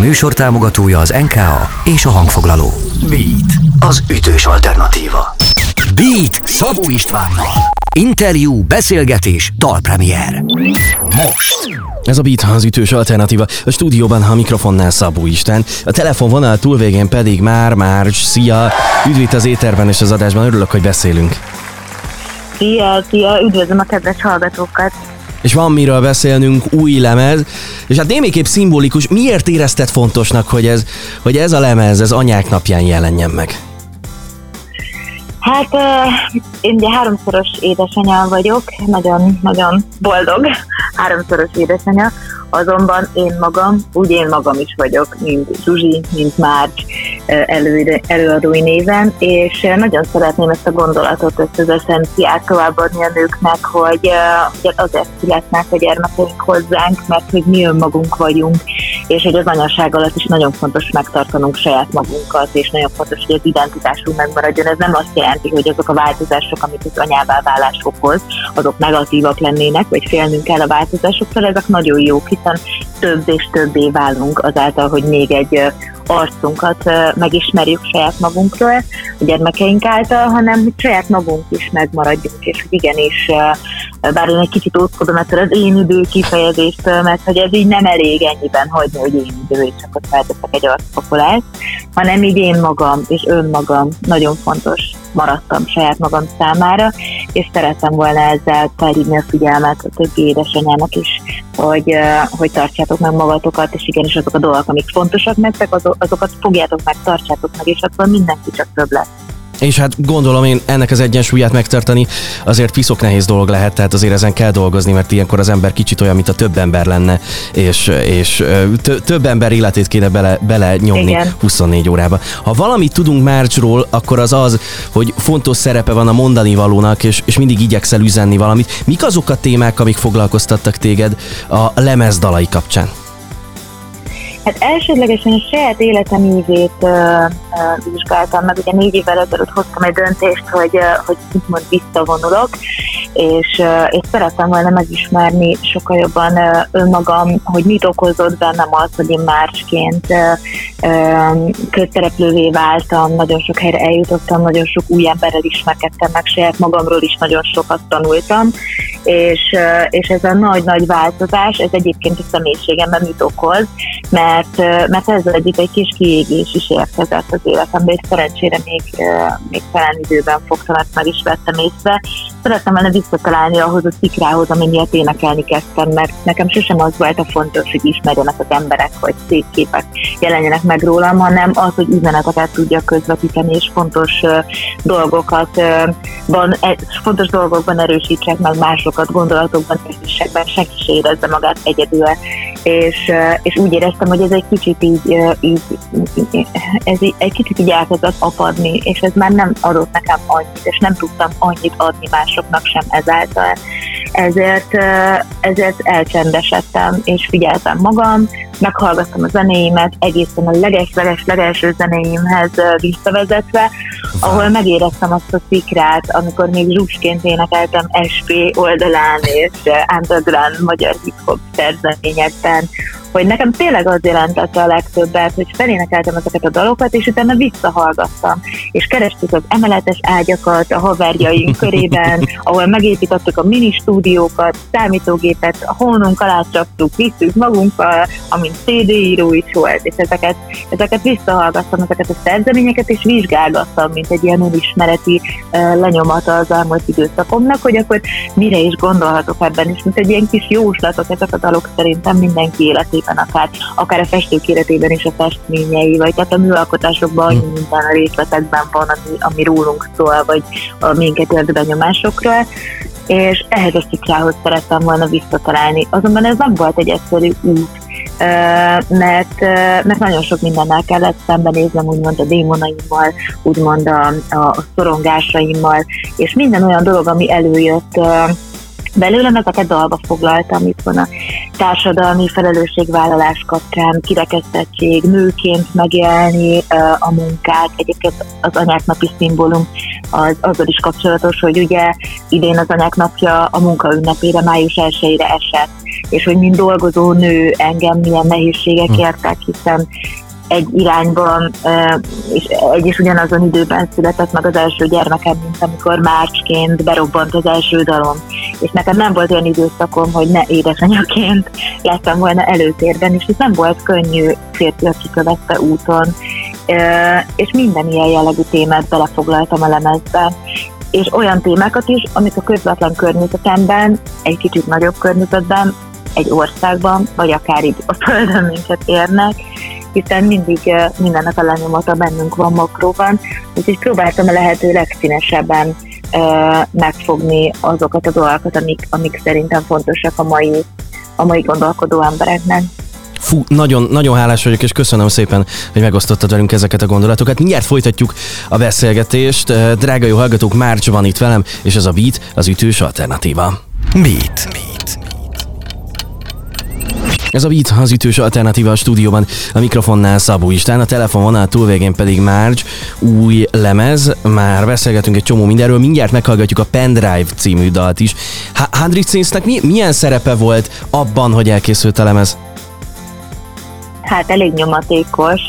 műsor támogatója az NKA és a hangfoglaló. Beat, az ütős alternatíva. Beat Szabó Istvánnal. Interjú, beszélgetés, dalpremier. Most. Ez a Beat az ütős alternatíva. A stúdióban a mikrofonnál Szabó István, a telefonvonal túlvégén pedig már már szia! Üdvít az éterben és az adásban, örülök, hogy beszélünk. Szia, szia, üdvözlöm a kedves hallgatókat! És van miről beszélnünk, új lemez, és hát némiképp szimbolikus, miért érezted fontosnak, hogy ez, hogy ez a lemez, ez anyák napján jelenjen meg? Hát én ugye háromszoros édesanyja vagyok, nagyon-nagyon boldog háromszoros édesanyja, azonban én magam, úgy én magam is vagyok, mint Zsuzsi, mint Márcs elő, előadói néven, és nagyon szeretném ezt a gondolatot, ezt az eszenciát továbbadni a nőknek, hogy azért születnek a gyermekeink hozzánk, mert hogy mi önmagunk vagyunk, és hogy az anyaság alatt is nagyon fontos megtartanunk saját magunkat, és nagyon fontos, hogy az identitásunk megmaradjon. Ez nem azt jelenti, hogy azok a változások, amit az anyává válás okoz, azok negatívak lennének, vagy félnünk kell a változásoktól, ezek nagyon jók, hiszen több és többé válunk azáltal, hogy még egy arcunkat megismerjük saját magunkról, a gyermekeink által, hanem hogy saját magunk is megmaradjunk, és hogy igenis, bár én egy kicsit óckodom ettől az én idő kifejezést, mert hogy ez így nem elég ennyiben hagyni, hogy én idő, és akkor felteszek egy arcpakolást, hanem így én magam és önmagam nagyon fontos maradtam saját magam számára, és szerettem volna ezzel felhívni a figyelmet a többi édesanyának is, hogy, hogy tartsátok meg magatokat, és igenis azok a dolgok, amik fontosak nektek, azokat fogjátok meg, tartsátok meg, és akkor mindenki csak több lesz. És hát gondolom én ennek az egyensúlyát megtartani azért piszok nehéz dolog lehet, tehát azért ezen kell dolgozni, mert ilyenkor az ember kicsit olyan, mint a több ember lenne, és, és több ember életét kéne bele, bele nyomni Igen. 24 órába. Ha valamit tudunk Márcsról, akkor az az, hogy fontos szerepe van a mondani valónak, és, és mindig igyekszel üzenni valamit. Mik azok a témák, amik foglalkoztattak téged a lemezdalai kapcsán? Hát elsődlegesen a saját életem ívét uh, uh, vizsgáltam meg. Ugye négy évvel ezelőtt hoztam egy döntést, hogy, uh, hogy úgymond visszavonulok, és, uh, és szerettem volna megismerni sokkal jobban uh, önmagam, hogy mit okozott bennem az, hogy én másként uh, uh, köztereplővé váltam, nagyon sok helyre eljutottam, nagyon sok új emberrel ismerkedtem meg, saját magamról is nagyon sokat tanultam, és, és ez a nagy-nagy változás, ez egyébként a személyiségemben mit okoz, mert, mert ezzel együtt egy kis kiégés is érkezett az életembe, és szerencsére még, még talán időben fogtam, ezt meg is vettem észre. Szerettem volna visszatalálni ahhoz a szikrához, ami miatt énekelni kezdtem, mert nekem sosem az volt a fontos, hogy ismerjenek az emberek, hogy szép képek jelenjenek meg rólam, hanem az, hogy üzeneteket tudja közvetíteni, és fontos dolgokat, van, e, fontos dolgokban erősítsek meg másokat, gondolatokban, érzésekben, senki se érezze magát egyedül. És, és úgy éreztem, hogy ez egy kicsit így, így ez egy kicsit így elkezdett apadni, és ez már nem adott nekem annyit, és nem tudtam annyit adni másoknak sem ezáltal. Ezért, ezért elcsendesedtem, és figyeltem magam, meghallgattam a zenéimet egészen a leges-leges-legelső zenéimhez visszavezetve, ahol megéreztem azt a szikrát, amikor még zsúsként énekeltem SP oldalán és underground magyar hip-hop szerzeményekben, hogy nekem tényleg az jelentette a legtöbbet, hogy felénekeltem ezeket a dalokat, és utána visszahallgattam. És kerestük az emeletes ágyakat a haverjaink körében, ahol megépítettük a mini stúdiókat, számítógépet, a hónunk alá csaptuk, visszük magunkkal, amint CD író is volt, és ezeket, ezeket visszahallgattam, ezeket a szerzeményeket, és vizsgálgattam, mint egy ilyen önismereti uh, lenyomata az elmúlt időszakomnak, hogy akkor mire is gondolhatok ebben, és mint egy ilyen kis jóslatok ezek a dalok szerintem mindenki életében akár, akár a festők életében is a festményei, vagy tehát a műalkotásokban annyi hm. minden a részletekben van, ami, ami rólunk szól, vagy a minket ért benyomásokról és ehhez a szikrához szerettem volna visszatalálni. Azonban ez nem volt egy egyszerű út, mert, mert nagyon sok mindennel kellett szembenéznem, úgymond a démonaimmal, úgymond a, a szorongásaimmal, és minden olyan dolog, ami előjött, belőlem ezeket dalba foglaltam, itt van a társadalmi felelősségvállalás kapcsán, kirekesztettség, nőként megélni a munkát, egyébként az anyák napi szimbólum az azzal is kapcsolatos, hogy ugye idén az anyák napja a munka ünnepére május 1-ére esett, és hogy mint dolgozó nő engem milyen nehézségek hm. értek, hiszen egy irányban, és egy is ugyanazon időben született meg az első gyermekem, mint amikor márcsként berobbant az első dalom. És nekem nem volt olyan időszakom, hogy ne édesanyaként lettem volna előtérben, és ez nem volt könnyű férfi, aki követte úton. És minden ilyen jellegű témát belefoglaltam a lemezbe és olyan témákat is, amik a közvetlen környezetemben, egy kicsit nagyobb környezetben, egy országban, vagy akár így a földön minket érnek, hiszen mindig mindennek a lenyomata bennünk van makróban, úgyhogy próbáltam a lehető legszínesebben megfogni azokat a dolgokat, amik, amik szerintem fontosak a mai, a mai gondolkodó embereknek. Fú, nagyon, nagyon hálás vagyok, és köszönöm szépen, hogy megosztottad velünk ezeket a gondolatokat. Mindjárt folytatjuk a beszélgetést. Drága jó hallgatók, Márcs van itt velem, és ez a Beat az ütős alternatíva. Beat. Beat. Ez a Beat az ütős alternatíva a stúdióban, a mikrofonnál Szabó István, a telefonvonal túlvégén pedig Márcs, új lemez, már beszélgetünk egy csomó mindenről, mindjárt meghallgatjuk a Pendrive című dalt is. Hundred Scenes-nek mi, milyen szerepe volt abban, hogy elkészült a lemez? Hát elég nyomatékos.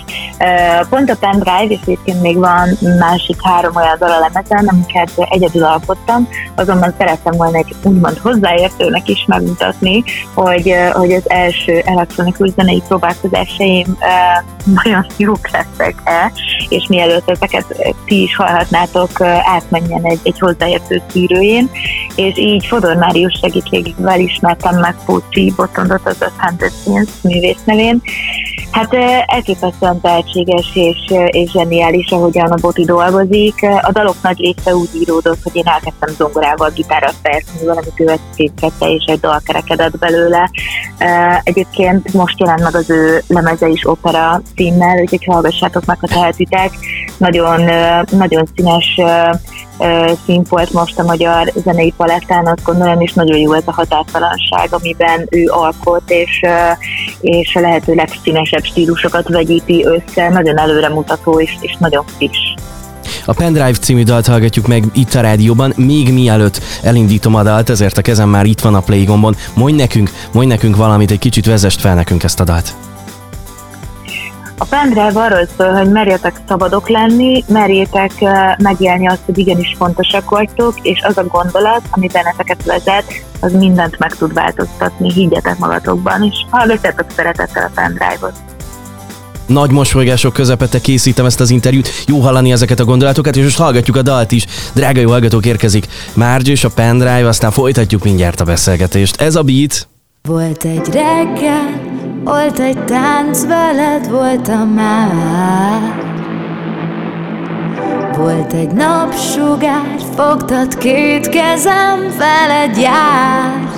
Pont a pendrive, és egyébként még van másik három olyan dal a lemezen, amiket egyedül alkottam, azonban szerettem volna egy úgymond hozzáértőnek is megmutatni, hogy, hogy az első elektronikus zenei próbálkozásaim nagyon jók lesznek-e, és mielőtt ezeket ti is hallhatnátok, átmenjen egy, egy hozzáértő szűrőjén, és így Fodor Márius segítségével ismertem meg Pócsi Botondot az 500 Scenes művész nevén, Hát elképesztően tehetséges és, és zseniális, ahogyan a Boti dolgozik. A dalok nagy része úgy íródott, hogy én elkezdtem zongorával, gitárral fejleszteni valamit ő és egy dal kerekedett belőle. Egyébként most jelent meg az ő lemeze is opera címmel, úgyhogy hallgassátok meg, ha tehetitek. Nagyon, nagyon színes színfolt most a magyar zenei palettán, azt gondolom, és nagyon jó ez a határtalanság, amiben ő alkot, és, és a lehető legszínesebb stílusokat vegyíti össze, nagyon előremutató és, és nagyon friss. A Pendrive című dalt hallgatjuk meg itt a rádióban, még mielőtt elindítom a dalt, ezért a kezem már itt van a play gombon. Mondj nekünk, mondj nekünk valamit, egy kicsit vezest fel nekünk ezt a dalt. A pendrive arról szól, hogy merjetek szabadok lenni, merjétek megélni azt, hogy igenis fontosak vagytok, és az a gondolat, ami benneteket vezet, az mindent meg tud változtatni, higgyetek magatokban, és hallgassátok szeretettel a pendrive-ot nagy mosolygások közepette készítem ezt az interjút. Jó hallani ezeket a gondolatokat, és most hallgatjuk a dalt is. Drága jó hallgatók, érkezik Marge és a pendrive, aztán folytatjuk mindjárt a beszélgetést. Ez a beat. Volt egy reggel, volt egy tánc, veled voltam már. Volt egy napsugár, fogtad két kezem, veled jár.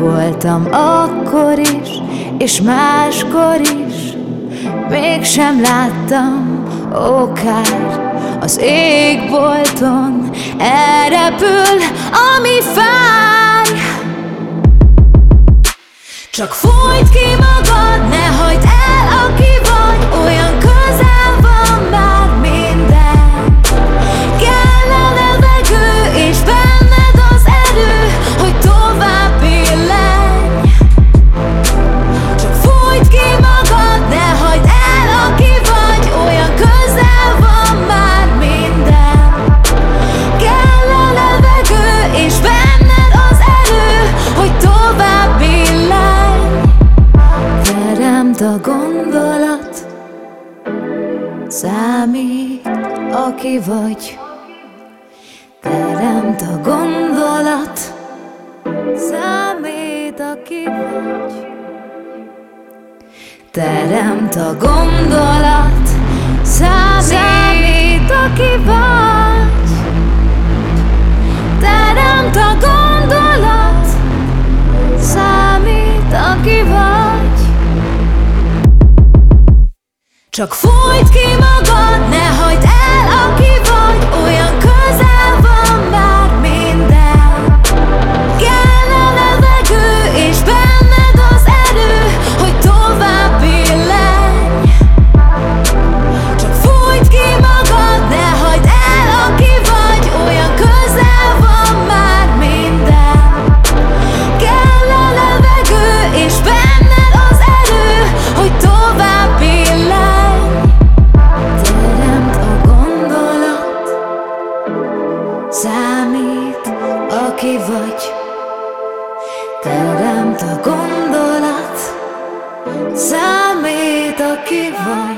Voltam akkor is, és máskor is Mégsem láttam, okár. Az égbolton elrepül, ami fáj csak fújt ki magad, ne hagyd el, Teremt a gondolat. Számít, aki vagy. Teremt a gondolat. Számít, aki vagy. Csak fújt ki magad, ne hagyd el, aki vagy. Olyan közel számít, aki vagy. Teremte a gondolat, számít, aki vagy.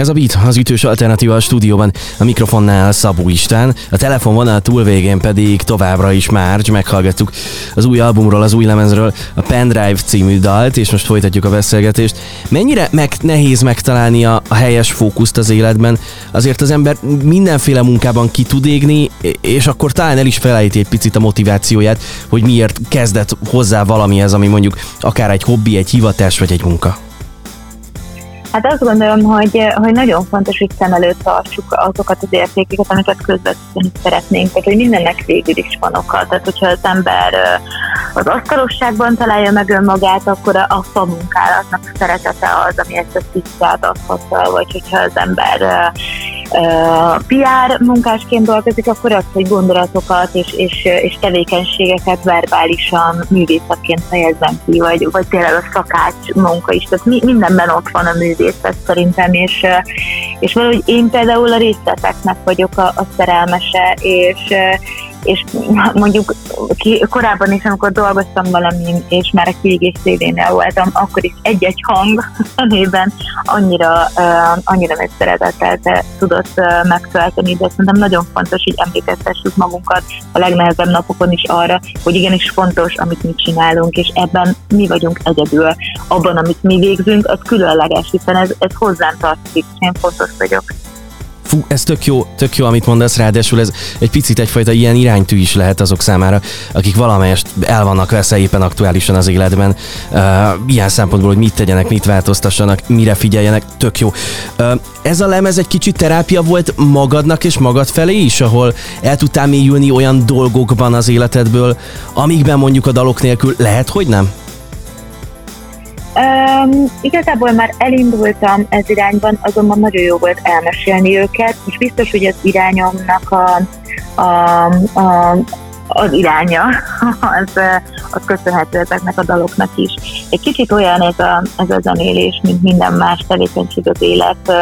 Ez a Beat, az ütős alternatíva a stúdióban, a mikrofonnál Szabó István, a telefonvonal túlvégén pedig továbbra is Márcs, meghallgattuk az új albumról, az új lemezről a Pendrive című dalt, és most folytatjuk a beszélgetést. Mennyire meg nehéz megtalálni a, a helyes fókuszt az életben? Azért az ember mindenféle munkában ki tud égni, és akkor talán el is felejti egy picit a motivációját, hogy miért kezdett hozzá valamihez, ami mondjuk akár egy hobbi, egy hivatás vagy egy munka. Hát azt gondolom, hogy, hogy nagyon fontos, hogy szem előtt tartsuk azokat az értékeket, amiket közvetíteni szeretnénk. Tehát, hogy mindennek végül is van oka. Tehát, hogyha az ember az asztalosságban találja meg önmagát, akkor a fa munkálatnak szeretete az, ami ezt a tisztát adhatja, vagy hogyha az ember PR munkásként dolgozik, akkor az, hogy gondolatokat és, és, és tevékenységeket verbálisan művészetként fejezzen ki, vagy, vagy tényleg a szakács munka is. Tehát mi, mindenben ott van a művészet szerintem, és, és valahogy én például a részleteknek vagyok a, a szerelmese, és, és mondjuk ki, korábban is, amikor dolgoztam valamin, és már a kiégés szélénél voltam, akkor is egy-egy hang zenében annyira, uh, annyira nagy szeretettel tudott uh, megtölteni, de szerintem nagyon fontos, hogy emlékeztessük magunkat a legnehezebb napokon is arra, hogy igenis fontos, amit mi csinálunk, és ebben mi vagyunk egyedül. Abban, amit mi végzünk, az különleges, hiszen ez, ez hozzám tartozik, én fontos vagyok. Fú, ez tök jó, tök jó, amit mondasz, ráadásul ez egy picit egyfajta ilyen iránytű is lehet azok számára, akik valamelyest el vannak veszve éppen aktuálisan az életben. Uh, ilyen szempontból, hogy mit tegyenek, mit változtassanak, mire figyeljenek, tök jó. Uh, ez a lemez egy kicsit terápia volt magadnak és magad felé is, ahol el tudtál mélyülni olyan dolgokban az életedből, amikben mondjuk a dalok nélkül lehet, hogy nem? Um, igazából már elindultam ez irányban, azonban nagyon jó volt elmesélni őket, és biztos, hogy az irányomnak a, a, a, az iránya, az, az köszönhető ezeknek a daloknak is. Egy kicsit olyan ez a, ez a zenélés, mint minden más tevékenység az élet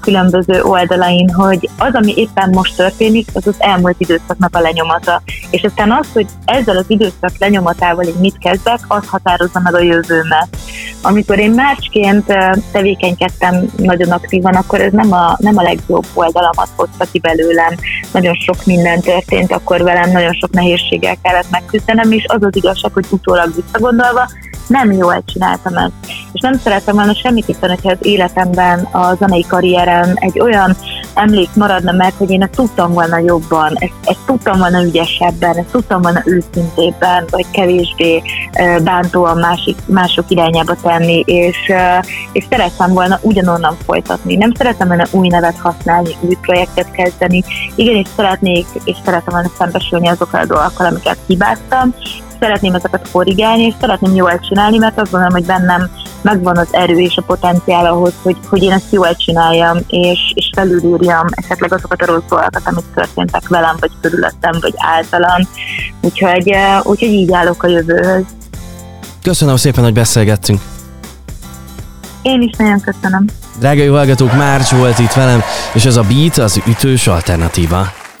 különböző oldalain, hogy az, ami éppen most történik, az az elmúlt időszaknak a lenyomata. És aztán az, hogy ezzel az időszak lenyomatával én mit kezdek, az határozza meg a jövőmet. Amikor én másként tevékenykedtem nagyon aktívan, akkor ez nem a, nem a legjobb oldalamat hozta ki belőlem. Nagyon sok minden történt akkor velem, nagyon sok nehézséggel kellett megküzdenem, és az az igazság, hogy utólag visszagondolva, nem jól csináltam ezt. És nem szeretem volna semmiképpen, hogyha az életemben, a zenei karrierem egy olyan emlék maradna meg, hogy én ezt tudtam volna jobban, ezt, ezt tudtam volna ügyesebben, ezt tudtam volna őszintébben, vagy kevésbé bántóan másik, mások irányába tenni, és, és szerettem volna ugyanonnan folytatni. Nem szeretem volna új nevet használni, új projektet kezdeni. Igenis szeretnék, és szeretem volna szembesülni azokkal a dolgokkal, amiket hibáztam, szeretném ezeket korrigálni, és szeretném jól csinálni, mert azt gondolom, hogy bennem megvan az erő és a potenciál ahhoz, hogy, hogy én ezt jól csináljam, és, és felülírjam esetleg azokat a rossz dolgokat, amik történtek velem, vagy körülöttem, vagy általam. Úgyhogy, eh, úgyhogy így állok a jövőhöz. Köszönöm szépen, hogy beszélgettünk. Én is nagyon köszönöm. Drága jó hallgatók, Márcs volt itt velem, és ez a Beat az ütős alternatíva.